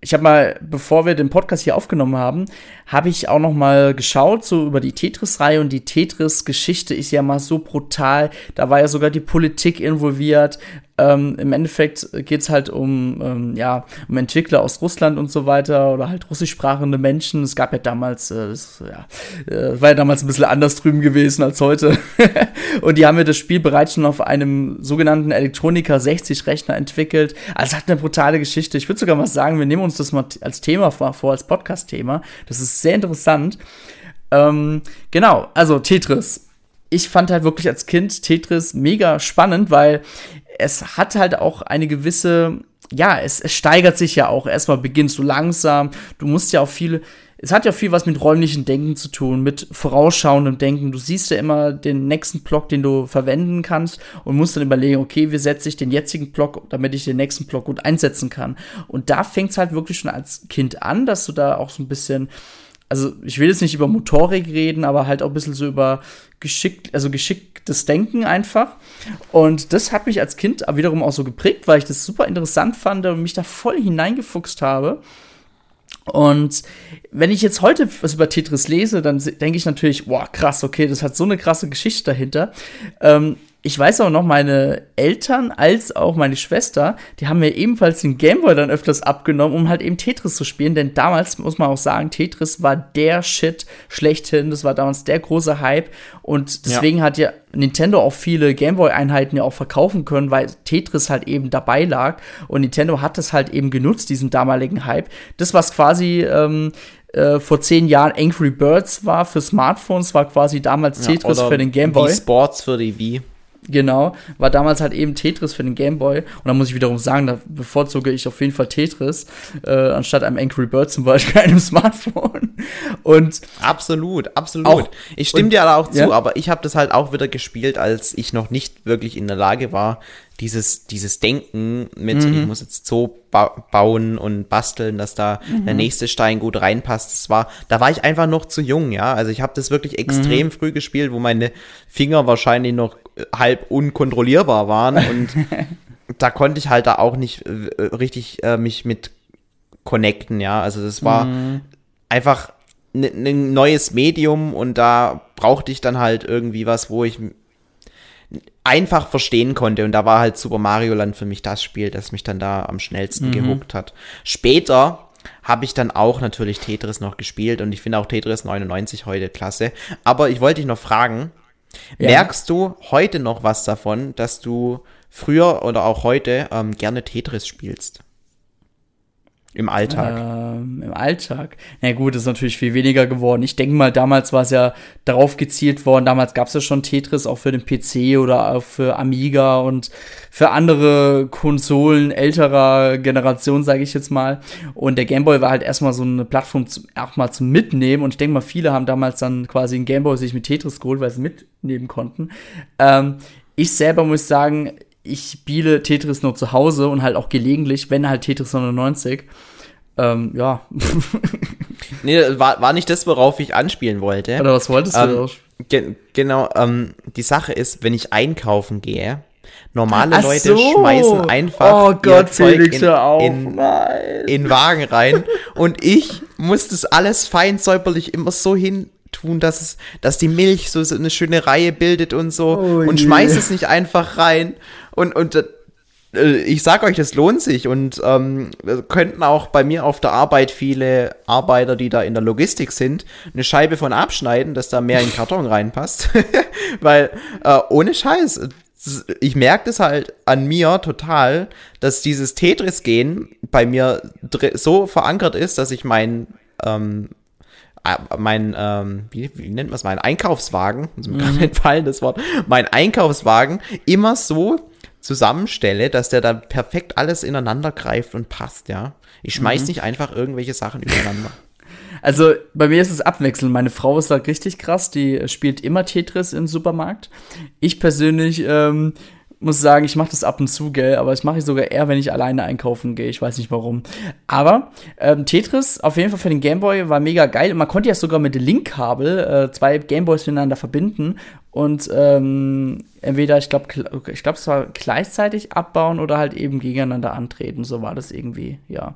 ich habe mal, bevor wir den Podcast hier aufgenommen haben, habe ich auch noch mal geschaut so über die Tetris-Reihe und die Tetris-Geschichte ist ja mal so brutal. Da war ja sogar die Politik involviert. Ähm, Im Endeffekt geht es halt um, ähm, ja, um Entwickler aus Russland und so weiter oder halt russisch sprachende Menschen. Es gab ja damals, äh, das, ja, äh, war ja damals ein bisschen anders drüben gewesen als heute. (laughs) und die haben ja das Spiel bereits schon auf einem sogenannten Elektronika 60 Rechner entwickelt. Also hat eine brutale Geschichte. Ich würde sogar mal sagen, wir nehmen uns das mal als Thema vor, vor als Podcast-Thema. Das ist sehr interessant. Ähm, genau, also Tetris ich fand halt wirklich als Kind Tetris mega spannend, weil es hat halt auch eine gewisse, ja, es, es steigert sich ja auch. Erstmal beginnst du langsam, du musst ja auch viele, es hat ja viel was mit räumlichem Denken zu tun, mit vorausschauendem Denken. Du siehst ja immer den nächsten Block, den du verwenden kannst und musst dann überlegen, okay, wie setze ich den jetzigen Block, damit ich den nächsten Block gut einsetzen kann. Und da fängt es halt wirklich schon als Kind an, dass du da auch so ein bisschen also ich will jetzt nicht über Motorik reden, aber halt auch ein bisschen so über geschickt, also geschicktes Denken einfach. Und das hat mich als Kind wiederum auch so geprägt, weil ich das super interessant fand und mich da voll hineingefuchst habe. Und wenn ich jetzt heute was über Tetris lese, dann denke ich natürlich, boah, krass, okay, das hat so eine krasse Geschichte dahinter. Ähm, ich weiß auch noch, meine Eltern als auch meine Schwester, die haben mir ebenfalls den Gameboy dann öfters abgenommen, um halt eben Tetris zu spielen. Denn damals muss man auch sagen, Tetris war der Shit schlechthin. Das war damals der große Hype. Und deswegen ja. hat ja Nintendo auch viele Gameboy-Einheiten ja auch verkaufen können, weil Tetris halt eben dabei lag. Und Nintendo hat das halt eben genutzt, diesen damaligen Hype. Das, was quasi ähm, äh, vor zehn Jahren Angry Birds war für Smartphones, war quasi damals Tetris ja, für den Gameboy. Wii Sports für die Wii. Genau, war damals halt eben Tetris für den Game Boy. Und da muss ich wiederum sagen, da bevorzuge ich auf jeden Fall Tetris, äh, anstatt einem Angry Bird zum Beispiel, (laughs) einem Smartphone. Und absolut, absolut. Auch, ich stimme und, dir da auch zu, ja? aber ich habe das halt auch wieder gespielt, als ich noch nicht wirklich in der Lage war, dieses, dieses Denken mit, mhm. ich muss jetzt so ba bauen und basteln, dass da mhm. der nächste Stein gut reinpasst. Das war, da war ich einfach noch zu jung, ja. Also ich habe das wirklich extrem mhm. früh gespielt, wo meine Finger wahrscheinlich noch äh, halb unkontrollierbar waren und (laughs) da konnte ich halt da auch nicht äh, richtig äh, mich mit connecten, ja. Also das war mhm. einfach ein ne neues Medium und da brauchte ich dann halt irgendwie was, wo ich einfach verstehen konnte. Und da war halt Super Mario Land für mich das Spiel, das mich dann da am schnellsten mhm. gehuckt hat. Später habe ich dann auch natürlich Tetris noch gespielt und ich finde auch Tetris 99 heute klasse. Aber ich wollte dich noch fragen, ja. merkst du heute noch was davon, dass du früher oder auch heute ähm, gerne Tetris spielst? Im Alltag. Ähm, Im Alltag. Na gut, ist natürlich viel weniger geworden. Ich denke mal, damals war es ja darauf gezielt worden. Damals gab es ja schon Tetris auch für den PC oder auch für Amiga und für andere Konsolen älterer Generation, sage ich jetzt mal. Und der Gameboy war halt erstmal so eine Plattform zum, auch mal zum Mitnehmen. Und ich denke mal, viele haben damals dann quasi einen Gameboy sich mit Tetris geholt, weil sie mitnehmen konnten. Ähm, ich selber muss sagen, ich spiele Tetris nur zu Hause und halt auch gelegentlich, wenn halt Tetris 99. Ähm, ja. (laughs) nee, war, war nicht das, worauf ich anspielen wollte. Oder was wolltest du? Ähm, ge genau, ähm, die Sache ist, wenn ich einkaufen gehe, normale Ach Leute so. schmeißen einfach Oh ihr Gott, Zeug in, in, in Wagen rein und ich muss das alles fein säuberlich immer so hin tun, dass es, dass die Milch so, so eine schöne Reihe bildet und so Oh und schmeiß es nicht einfach rein und und äh, ich sag euch, das lohnt sich. Und ähm, könnten auch bei mir auf der Arbeit viele Arbeiter, die da in der Logistik sind, eine Scheibe von abschneiden, dass da mehr in den Karton reinpasst, (laughs) weil äh, ohne Scheiß, ich merke das halt an mir total, dass dieses Tetris-Gehen bei mir so verankert ist, dass ich mein ähm, äh, mein, ähm, wie, wie nennt man es, mein Einkaufswagen, muss mir gerade (laughs) entfallen das Wort, mein Einkaufswagen immer so zusammenstelle, dass der dann perfekt alles ineinander greift und passt, ja. Ich schmeiß nicht einfach irgendwelche Sachen übereinander. (laughs) Also bei mir ist es abwechselnd. Meine Frau ist da richtig krass, die spielt immer Tetris im Supermarkt. Ich persönlich ähm, muss sagen, ich mache das ab und zu, gell, aber das mache ich sogar eher, wenn ich alleine einkaufen gehe. Ich weiß nicht warum. Aber ähm, Tetris auf jeden Fall für den Gameboy war mega geil. Und man konnte ja sogar mit Linkkabel äh, zwei Gameboys miteinander verbinden und ähm, entweder, ich glaube, ich glaube, es war gleichzeitig abbauen oder halt eben gegeneinander antreten. So war das irgendwie, ja.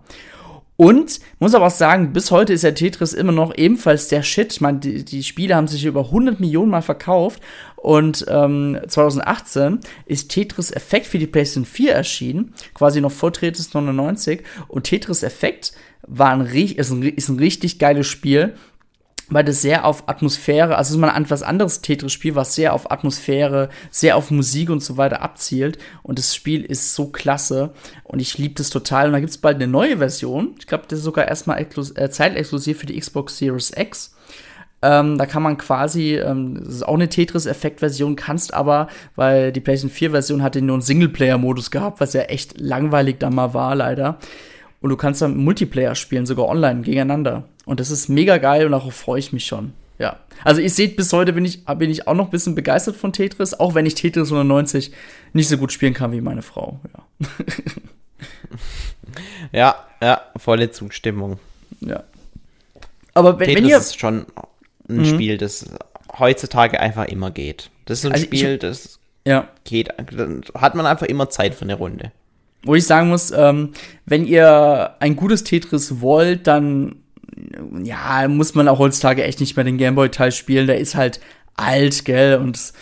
Und muss aber auch sagen, bis heute ist ja Tetris immer noch ebenfalls der Shit. Meine, die, die Spiele haben sich über 100 Millionen Mal verkauft. Und ähm, 2018 ist Tetris Effekt für die PlayStation 4 erschienen, quasi noch vor Tetris 99. Und Tetris Effekt war ein, ist, ein, ist ein richtig geiles Spiel weil das sehr auf Atmosphäre, also es ist mal ein etwas anderes Tetris-Spiel, was sehr auf Atmosphäre, sehr auf Musik und so weiter abzielt. Und das Spiel ist so klasse und ich liebe das total. Und da gibt es bald eine neue Version. Ich glaube, das ist sogar erstmal äh, zeitexklusiv für die Xbox Series X. Ähm, da kann man quasi, ähm, das ist auch eine Tetris-Effekt-Version, kannst aber, weil die PlayStation 4-Version hatte nur einen Singleplayer-Modus gehabt, was ja echt langweilig dann mal war, leider. Und du kannst dann Multiplayer spielen, sogar online, gegeneinander. Und das ist mega geil und darauf freue ich mich schon. Ja. Also ihr seht, bis heute bin ich, bin ich auch noch ein bisschen begeistert von Tetris, auch wenn ich Tetris 190 nicht so gut spielen kann wie meine Frau. Ja. (laughs) Ja, ja, volle Zustimmung. ja. Aber wenn, wenn Tetris ihr. ist schon ein Spiel, das heutzutage einfach immer geht. Das ist ein Also ich- Spiel, das Ja. geht, dann hat man einfach immer Zeit für eine Runde. Wo ich sagen muss, ähm, wenn ihr ein gutes Tetris wollt, dann ja, muss man auch heutzutage echt nicht mehr den Gameboy-Teil spielen. Der ist halt alt, gell, und es-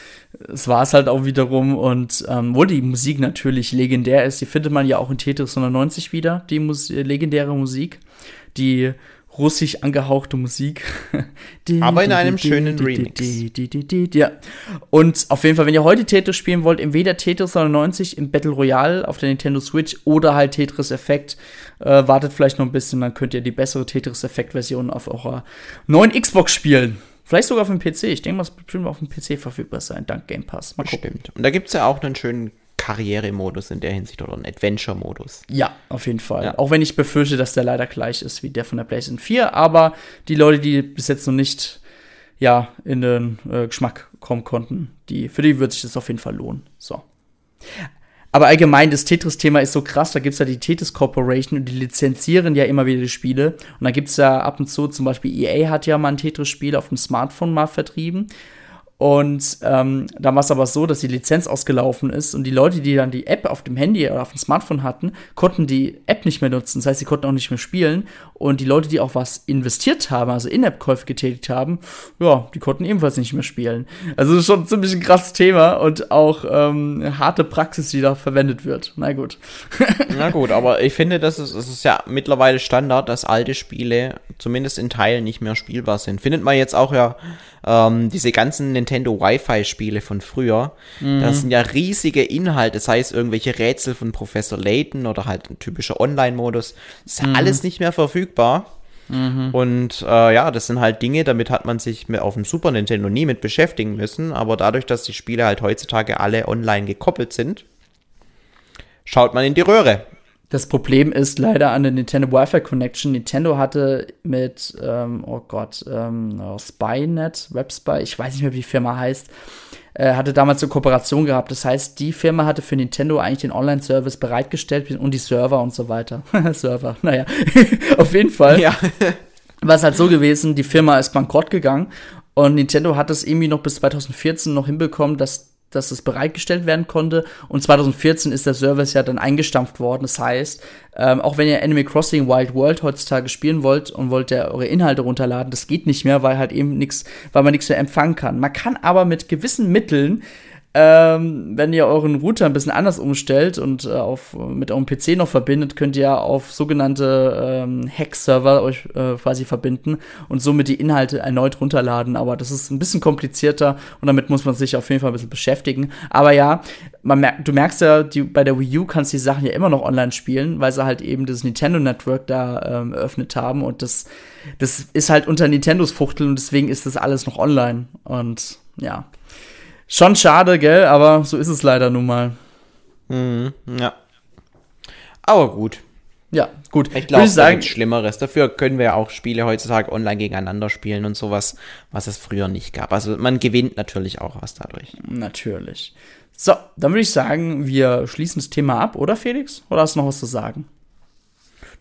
war es halt auch wiederum. Und ähm, wo die Musik natürlich legendär ist, die findet man ja auch in Tetris 190 wieder, die Mus legendäre Musik. Die russisch angehauchte Musik. (laughs) Aber in einem schönen Remix. Ja. Und auf jeden Fall, wenn ihr heute Tetris spielen wollt, entweder Tetris 99 im Battle Royale auf der Nintendo Switch oder halt Tetris Effekt, äh, wartet vielleicht noch ein bisschen, dann könnt ihr die bessere Tetris Effekt-Version auf eurer neuen Xbox spielen. Vielleicht sogar auf dem PC. Ich denke mal, es wird bestimmt auf dem PC verfügbar sein, dank Game Pass. Mal gucken. Stimmt. Und da gibt es ja auch einen schönen Karrieremodus in der Hinsicht oder einen Adventure-Modus. Ja, auf jeden Fall. Ja. Auch wenn ich befürchte, dass der leider gleich ist wie der von der PlayStation 4. Aber die Leute, die bis jetzt noch nicht ja, in den äh, Geschmack kommen konnten, die, für die wird sich das auf jeden Fall lohnen. So. Aber allgemein, das Tetris-Thema ist so krass, da gibt's ja die Tetris Corporation und die lizenzieren ja immer wieder die Spiele. Und da gibt's ja ab und zu, zum Beispiel EA hat ja mal ein Tetris-Spiel auf dem Smartphone mal vertrieben. Und ähm, dann war es aber so, dass die Lizenz ausgelaufen ist und die Leute, die dann die App auf dem Handy oder auf dem Smartphone hatten, konnten die App nicht mehr nutzen. Das heißt, sie konnten auch nicht mehr spielen. Und die Leute, die auch was investiert haben, also In-App-Käufe getätigt haben, ja, die konnten ebenfalls nicht mehr spielen. Also das ist schon ziemlich krasses Thema und auch ähm, harte Praxis, die da verwendet wird. Na gut. (laughs) Na gut, aber ich finde, das ist, es ist ja mittlerweile Standard, dass alte Spiele zumindest in Teilen nicht mehr spielbar sind. Findet man jetzt auch ja ähm, diese ganzen Nintendo Wi-Fi-Spiele von früher. Mhm. Das sind ja riesige Inhalte, das heißt irgendwelche Rätsel von Professor Layton oder halt ein typischer Online-Modus. Das ist ja mhm. alles nicht mehr verfügbar. Mhm. Und äh, ja, das sind halt Dinge, damit hat man sich auf dem Super Nintendo nie mit beschäftigen müssen. Aber dadurch, dass die Spiele halt heutzutage alle online gekoppelt sind, schaut man in die Röhre. Das Problem ist leider an der Nintendo Wi-Fi Connection. Nintendo hatte mit, ähm, oh Gott, ähm, oh, Spynet, WebSpy, ich weiß nicht mehr, wie die Firma heißt, äh, hatte damals eine Kooperation gehabt. Das heißt, die Firma hatte für Nintendo eigentlich den Online-Service bereitgestellt und die Server und so weiter. (laughs) Server, naja, (laughs) auf jeden Fall. Ja. (laughs) War es halt so gewesen, die Firma ist bankrott gegangen und Nintendo hat es irgendwie noch bis 2014 noch hinbekommen, dass dass es bereitgestellt werden konnte. Und 2014 ist der Service ja dann eingestampft worden. Das heißt, ähm, auch wenn ihr Animal Crossing Wild World heutzutage spielen wollt und wollt ihr eure Inhalte runterladen, das geht nicht mehr, weil halt eben nichts, weil man nichts mehr empfangen kann. Man kann aber mit gewissen Mitteln ähm, wenn ihr euren Router ein bisschen anders umstellt und äh, auf, mit eurem PC noch verbindet, könnt ihr auf sogenannte ähm, Hack-Server euch äh, quasi verbinden und somit die Inhalte erneut runterladen. Aber das ist ein bisschen komplizierter und damit muss man sich auf jeden Fall ein bisschen beschäftigen. Aber ja, man merkt, du merkst ja, die, bei der Wii U kannst du die Sachen ja immer noch online spielen, weil sie halt eben das Nintendo Network da ähm, eröffnet haben und das, das ist halt unter Nintendos Fuchtel und deswegen ist das alles noch online. Und ja. Schon schade, gell? Aber so ist es leider nun mal. Mhm, ja. Aber gut. Ja, gut. Ich glaube, es gibt Schlimmeres. Dafür können wir ja auch Spiele heutzutage online gegeneinander spielen und sowas, was es früher nicht gab. Also man gewinnt natürlich auch was dadurch. Natürlich. So, dann würde ich sagen, wir schließen das Thema ab, oder Felix? Oder hast du noch was zu sagen?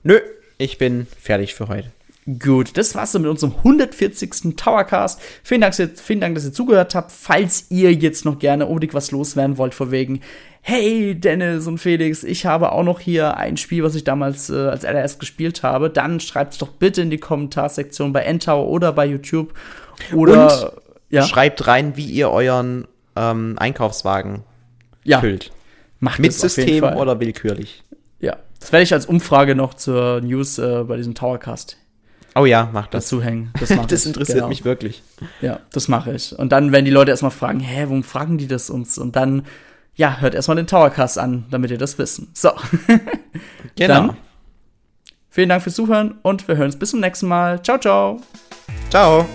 Nö, ich bin fertig für heute. Gut, das war's dann mit unserem 140. Towercast. Vielen Dank, vielen Dank, dass ihr zugehört habt. Falls ihr jetzt noch gerne unbedingt was loswerden wollt, vor wegen, hey Dennis und Felix, ich habe auch noch hier ein Spiel, was ich damals äh, als allererst gespielt habe, dann schreibt es doch bitte in die Kommentarsektion bei Endtower oder bei YouTube. Oder und ja? schreibt rein, wie ihr euren ähm, Einkaufswagen ja. füllt. Macht Mit System oder willkürlich. Ja, das werde ich als Umfrage noch zur News äh, bei diesem Towercast Oh ja, mach das. Dazu hängen. Das, (laughs) das interessiert genau. mich wirklich. Ja, das mache ich. Und dann werden die Leute erstmal fragen, hä, warum fragen die das uns? Und dann, ja, hört erstmal den Towercast an, damit ihr das wissen. So. (laughs) genau. Dann, vielen Dank fürs Zuhören und wir hören uns bis zum nächsten Mal. Ciao, ciao. Ciao.